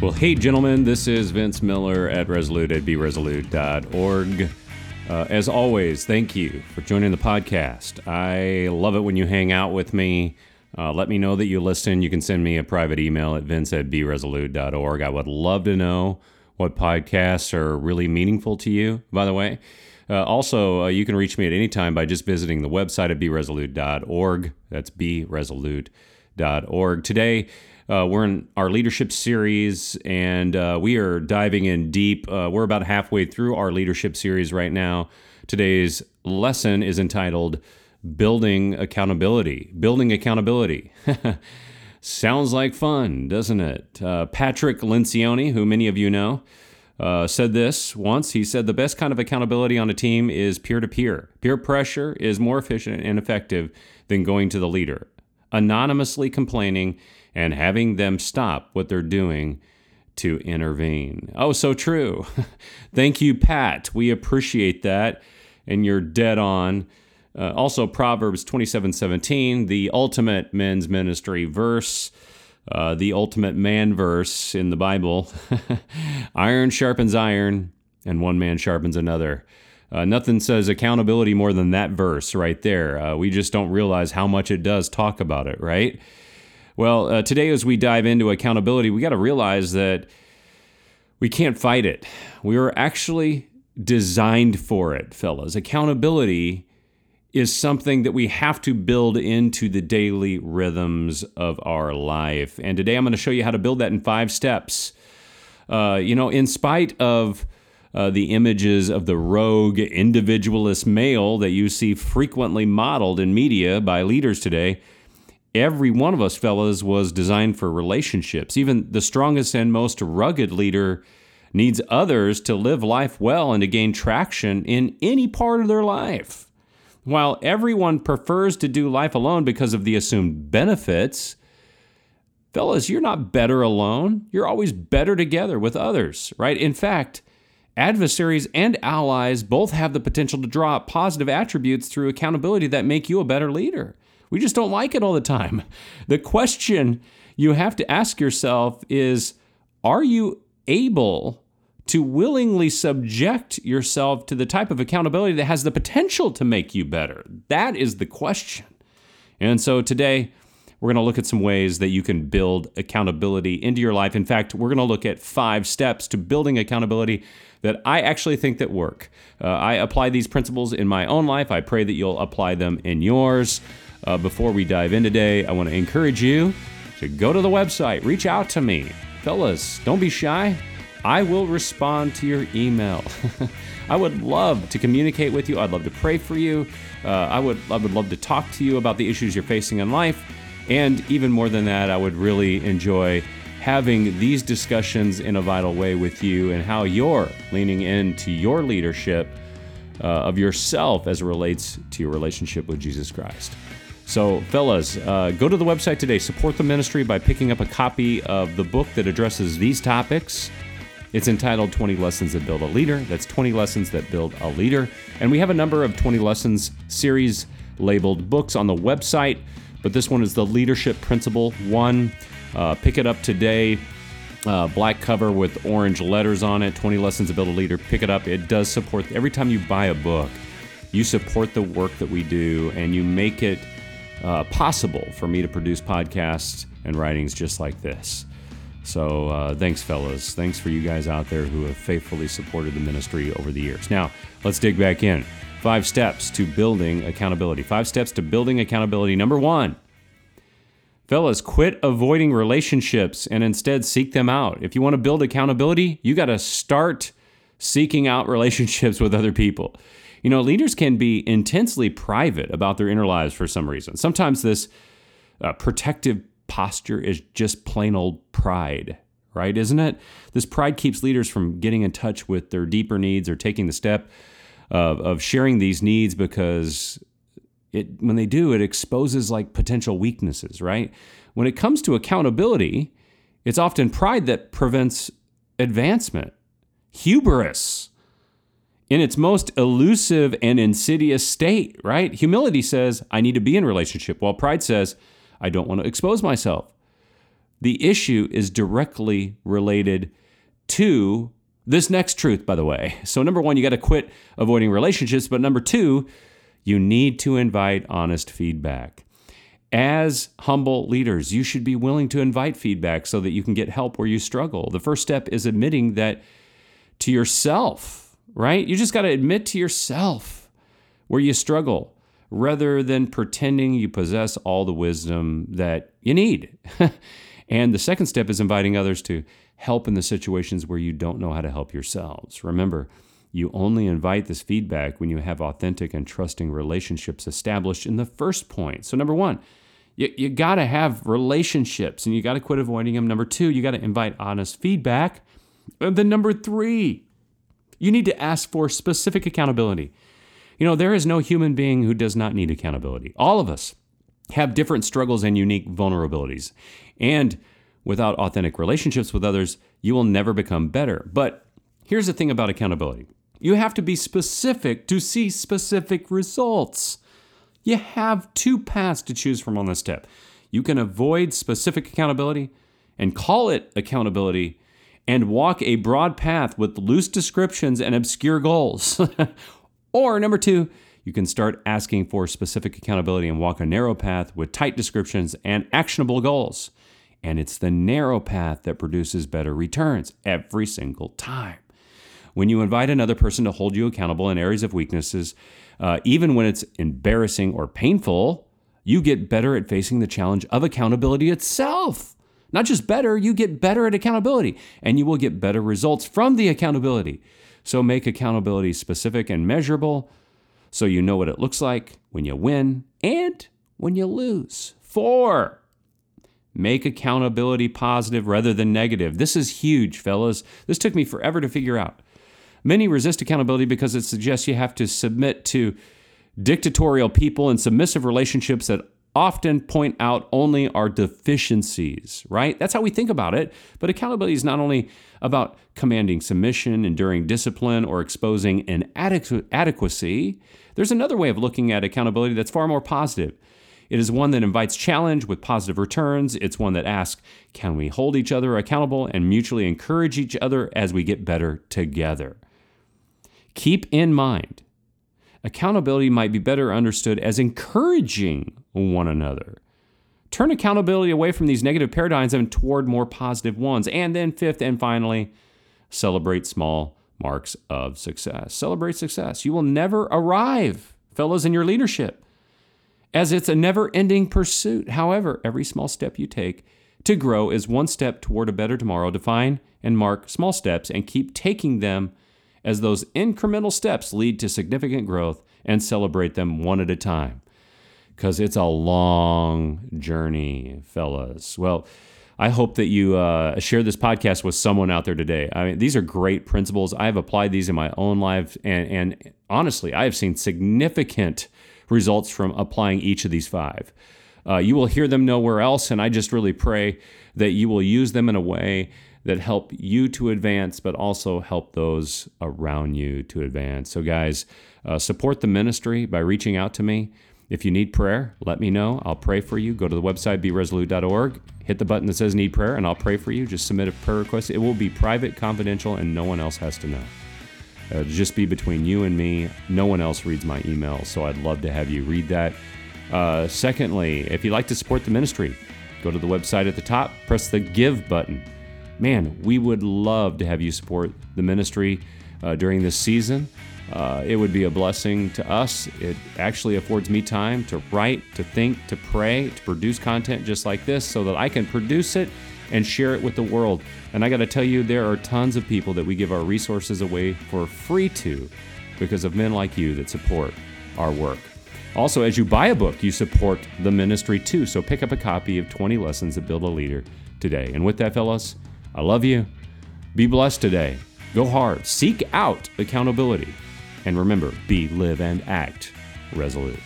Well, hey, gentlemen, this is Vince Miller at Resolute at BeResolute.org. Uh, as always, thank you for joining the podcast. I love it when you hang out with me. Uh, let me know that you listen. You can send me a private email at vince at BeResolute.org. I would love to know what podcasts are really meaningful to you, by the way. Uh, also, uh, you can reach me at any time by just visiting the website at BeResolute.org. That's BeResolute.org. Today, uh, we're in our leadership series, and uh, we are diving in deep. Uh, we're about halfway through our leadership series right now. Today's lesson is entitled Building Accountability. Building Accountability. Sounds like fun, doesn't it? Uh, Patrick Lencioni, who many of you know, uh, said this once. He said the best kind of accountability on a team is peer to peer. Peer pressure is more efficient and effective than going to the leader, anonymously complaining and having them stop what they're doing to intervene. Oh, so true. Thank you, Pat. We appreciate that. And you're dead on. Uh, also, Proverbs 27 17, the ultimate men's ministry verse, uh, the ultimate man verse in the Bible. iron sharpens iron, and one man sharpens another. Uh, nothing says accountability more than that verse right there. Uh, we just don't realize how much it does talk about it, right? Well, uh, today, as we dive into accountability, we got to realize that we can't fight it. We are actually designed for it, fellas. Accountability is something that we have to build into the daily rhythms of our life. And today, I'm going to show you how to build that in five steps. Uh, you know, in spite of uh, the images of the rogue individualist male that you see frequently modeled in media by leaders today, every one of us fellas was designed for relationships. Even the strongest and most rugged leader needs others to live life well and to gain traction in any part of their life. While everyone prefers to do life alone because of the assumed benefits, fellas, you're not better alone. You're always better together with others, right? In fact, adversaries and allies both have the potential to draw positive attributes through accountability that make you a better leader. We just don't like it all the time. The question you have to ask yourself is Are you able to willingly subject yourself to the type of accountability that has the potential to make you better? That is the question. And so today, we're going to look at some ways that you can build accountability into your life. In fact, we're going to look at five steps to building accountability that I actually think that work. Uh, I apply these principles in my own life. I pray that you'll apply them in yours. Uh, before we dive in today, I want to encourage you to go to the website, reach out to me. Fellas, don't be shy. I will respond to your email. I would love to communicate with you. I'd love to pray for you. Uh, I would I would love to talk to you about the issues you're facing in life. And even more than that, I would really enjoy having these discussions in a vital way with you and how you're leaning into your leadership uh, of yourself as it relates to your relationship with Jesus Christ. So, fellas, uh, go to the website today. Support the ministry by picking up a copy of the book that addresses these topics. It's entitled 20 Lessons That Build a Leader. That's 20 Lessons That Build a Leader. And we have a number of 20 Lessons series labeled books on the website, but this one is the Leadership Principle 1. Uh, pick it up today. Uh, black cover with orange letters on it 20 Lessons to Build a Leader. Pick it up. It does support, every time you buy a book, you support the work that we do and you make it uh, possible for me to produce podcasts and writings just like this. So uh, thanks, fellas. Thanks for you guys out there who have faithfully supported the ministry over the years. Now, let's dig back in. Five steps to building accountability. Five steps to building accountability. Number one, fellas, quit avoiding relationships and instead seek them out. If you want to build accountability, you got to start seeking out relationships with other people. You know, leaders can be intensely private about their inner lives for some reason. Sometimes this uh, protective posture is just plain old pride, right? Isn't it? This pride keeps leaders from getting in touch with their deeper needs or taking the step of, of sharing these needs because it when they do, it exposes like potential weaknesses, right? When it comes to accountability, it's often pride that prevents advancement. Hubris in its most elusive and insidious state, right? Humility says, I need to be in relationship, while pride says, I don't want to expose myself. The issue is directly related to this next truth, by the way. So, number one, you got to quit avoiding relationships. But number two, you need to invite honest feedback. As humble leaders, you should be willing to invite feedback so that you can get help where you struggle. The first step is admitting that to yourself, right? You just got to admit to yourself where you struggle rather than pretending you possess all the wisdom that you need. and the second step is inviting others to help in the situations where you don't know how to help yourselves. Remember, you only invite this feedback when you have authentic and trusting relationships established in the first point. So, number one, you, you got to have relationships and you got to quit avoiding them. Number two, you got to invite honest feedback. And then, number three, you need to ask for specific accountability. You know, there is no human being who does not need accountability. All of us have different struggles and unique vulnerabilities. And without authentic relationships with others, you will never become better. But here's the thing about accountability you have to be specific to see specific results. You have two paths to choose from on this step. You can avoid specific accountability and call it accountability and walk a broad path with loose descriptions and obscure goals. Or number two, you can start asking for specific accountability and walk a narrow path with tight descriptions and actionable goals. And it's the narrow path that produces better returns every single time. When you invite another person to hold you accountable in areas of weaknesses, uh, even when it's embarrassing or painful, you get better at facing the challenge of accountability itself. Not just better, you get better at accountability, and you will get better results from the accountability. So make accountability specific and measurable so you know what it looks like when you win and when you lose. Four, make accountability positive rather than negative. This is huge, fellas. This took me forever to figure out. Many resist accountability because it suggests you have to submit to dictatorial people and submissive relationships that often point out only our deficiencies, right? That's how we think about it. But accountability is not only about commanding submission, enduring discipline, or exposing inadequacy. There's another way of looking at accountability that's far more positive. It is one that invites challenge with positive returns. It's one that asks, can we hold each other accountable and mutually encourage each other as we get better together? Keep in mind accountability might be better understood as encouraging one another. Turn accountability away from these negative paradigms and toward more positive ones. And then, fifth and finally, celebrate small marks of success. Celebrate success. You will never arrive, fellows, in your leadership, as it's a never ending pursuit. However, every small step you take to grow is one step toward a better tomorrow. Define and mark small steps and keep taking them as those incremental steps lead to significant growth and celebrate them one at a time. Because it's a long journey, fellas. Well, I hope that you uh, share this podcast with someone out there today. I mean, these are great principles. I have applied these in my own life, and, and honestly, I have seen significant results from applying each of these five. Uh, you will hear them nowhere else, and I just really pray that you will use them in a way that help you to advance, but also help those around you to advance. So, guys, uh, support the ministry by reaching out to me. If you need prayer, let me know. I'll pray for you. Go to the website, beresolute.org, hit the button that says need prayer, and I'll pray for you. Just submit a prayer request. It will be private, confidential, and no one else has to know. It'll just be between you and me. No one else reads my email, so I'd love to have you read that. Uh, secondly, if you'd like to support the ministry, go to the website at the top, press the give button man, we would love to have you support the ministry uh, during this season. Uh, it would be a blessing to us. It actually affords me time to write, to think, to pray, to produce content just like this so that I can produce it and share it with the world. And I got to tell you, there are tons of people that we give our resources away for free to because of men like you that support our work. Also, as you buy a book, you support the ministry too. So pick up a copy of 20 Lessons That Build a Leader today. And with that, fellas, I love you. Be blessed today. Go hard. Seek out accountability. And remember, be, live, and act resolute.